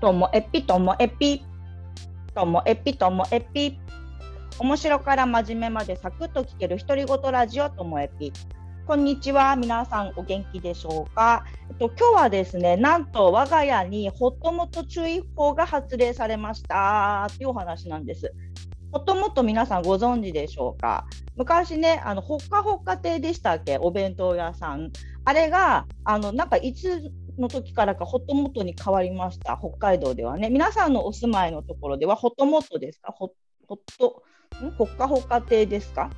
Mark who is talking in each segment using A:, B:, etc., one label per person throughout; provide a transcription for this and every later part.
A: ともえぴともえぴ。ともえぴともえぴ。面白から真面目までサクッと聞ける独り言ラジオともえぴ。こんにちは。皆さんお元気でしょうか、えっと、今日はですねなんと我が家にホットモット注意報が発令されました。っていうお話なんです。ホットモット皆さんご存知でしょうか？昔ねあのほっかほっか亭でしたっけ？お弁当屋さん。あれがあのなんかいつの時からかホットモットに変わりました、北海道ではね。皆さんのお住まいのところではホットモットですか？ホホット、ん？ほっかほか亭ですか？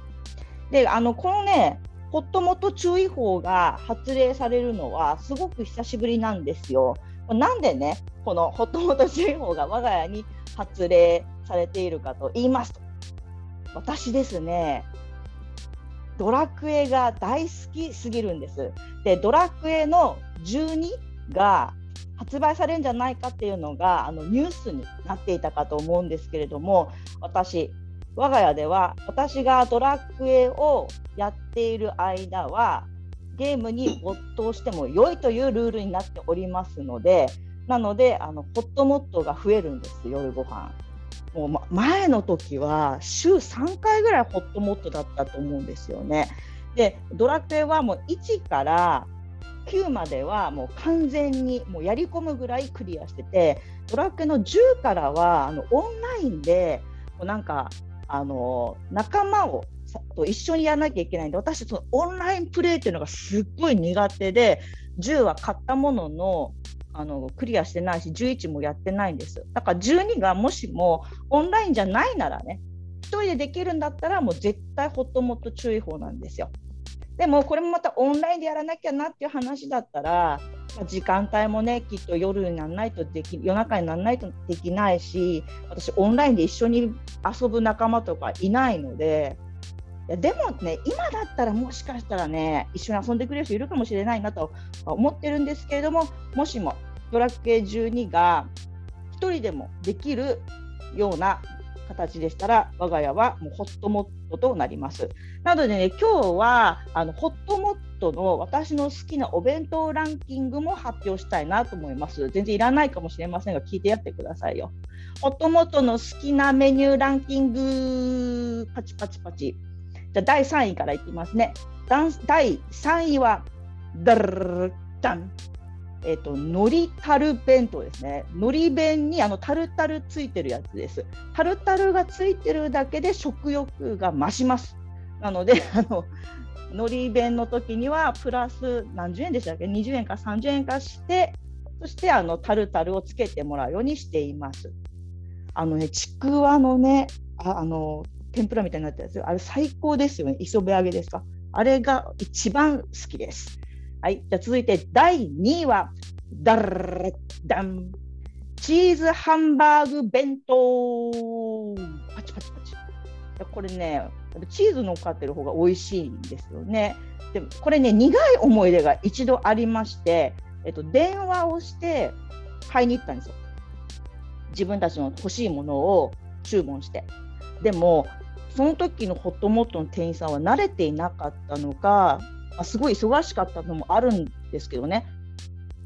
A: で、あの、このね、ホットモット注意報が発令されるのはすごく久しぶりなんですよ。なんでね、このホットモット注意報が我が家に発令されているかと言いますと、私ですね、ドラクエが大好きすぎるんです。で、ドラクエの12が発売されるんじゃないかっていうのがあのニュースになっていたかと思うんですけれども私我が家では私がドラクエをやっている間はゲームに没頭しても良いというルールになっておりますのでなのであのホットモットが増えるんです夜ご飯もう、ま、前の時は週3回ぐらいホットモットだったと思うんですよね。でドラクエはもう1から9まではもう完全にもうやり込むぐらいクリアしててドラクエの10からはあのオンラインでこうなんかあの仲間をと一緒にやらなきゃいけないんで私そのオンラインプレイっていうのがすっごい苦手で10は買ったもののあのクリアしてないし11もやってないんですだから12がもしもオンラインじゃないならね1人でできるんだったらもう絶対ホットモット注意報なんですよ。でもこれもまたオンラインでやらなきゃなっていう話だったら、まあ、時間帯もねきっと夜にならないとでき夜中にならないとできないし私オンラインで一緒に遊ぶ仲間とかいないのでいやでもね今だったらもしかしたらね一緒に遊んでくれる人いるかもしれないなと思ってるんですけれどももしもドラクエ12が1人でもできるような形でしたら我が家はもうホットモットとなります。なのでね今日はあのホットモットの私の好きなお弁当ランキングも発表したいなと思います。全然いらないかもしれませんが聞いてやってくださいよ。ホットモットの好きなメニューランキングパチパチパチ。じゃ第3位からいきますね。第3位はダルダンえっ、ー、と、海苔タル弁当ですね。海苔弁にあのタルタルついてるやつです。タルタルがついてるだけで食欲が増します。なので、あの、海苔弁の時にはプラス何十円でしたっけ ?20 円か30円かして、そしてあのタルタルをつけてもらうようにしています。あのね、ちくわのね、ああの、天ぷらみたいになったやつ、あれ最高ですよね。磯辺揚げですか？あれが一番好きです。はい、じゃ続いて第2位は、ダルダンチーズハンバーグ弁当パチパチパチ。これね、チーズ乗っかってる方が美味しいんですよね。でもこれね、苦い思い出が一度ありまして、えっと、電話をして買いに行ったんですよ。自分たちの欲しいものを注文して。でも、その時のホットモットの店員さんは慣れていなかったのか、すごい忙しかったのもあるんですけどね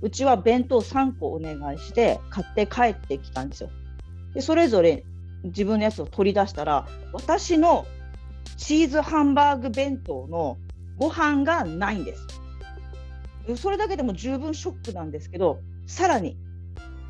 A: うちは弁当3個お願いして買って帰ってきたんですよ。でそれぞれ自分のやつを取り出したら私のチーズハンバーグ弁当のご飯がないんです。それだけでも十分ショックなんですけどさらに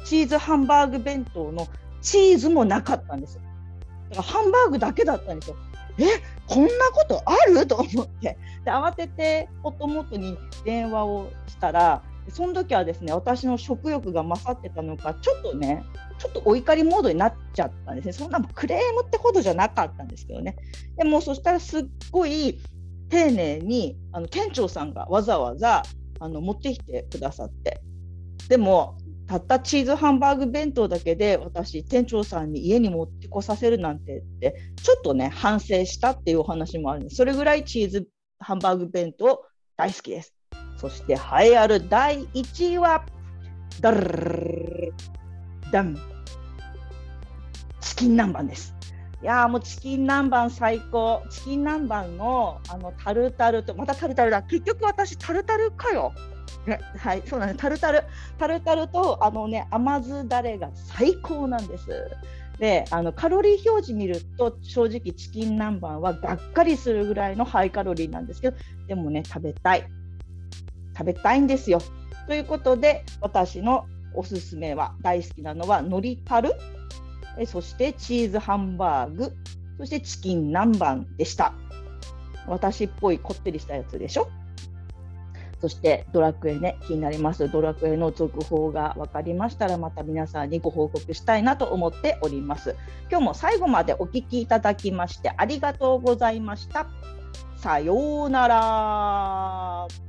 A: チーズハンバーグ弁当のチーズもなかったんです。だからハンバーグだけだったんですよ。えこんなことある？と思って。で慌ててホットモットに電話をしたらその時はですね私の食欲が勝ってたのかちょっとねちょっとお怒りモードになっちゃったんですね。そんなクレームってほどじゃなかったんですけどね。でもそしたらすっごい丁寧にあの店長さんがわざわざあの持ってきてくださって。でもたったチーズハンバーグ弁当だけで私店長さんに家に持ってこさせるなんてってちょっとね反省したっていうお話もあるんです。それぐらいチーズハンバーグ弁当大好きです。そして栄えある第1位はダルダンチキン南蛮ですいやもうチキン南蛮最高チキン南蛮のあのタルタルとまたタルタルだ結局私タルタルかよはい、そうなんです。タルタル、タルタルとあのね甘酢だれが最高なんです。で、あのカロリー表示見ると正直チキン南蛮はがっかりするぐらいのハイカロリーなんですけど、でもね食べたい、食べたいんですよ。ということで私のおすすめは大好きなのはのりタル、えそしてチーズハンバーグ、そしてチキン南蛮でした。私っぽいこってりしたやつでしょ。そしてドラクエね、気になります。ドラクエの続報が分かりましたら、また皆さんにご報告したいなと思っております。今日も最後までお聞きいただきましてありがとうございました。さようなら。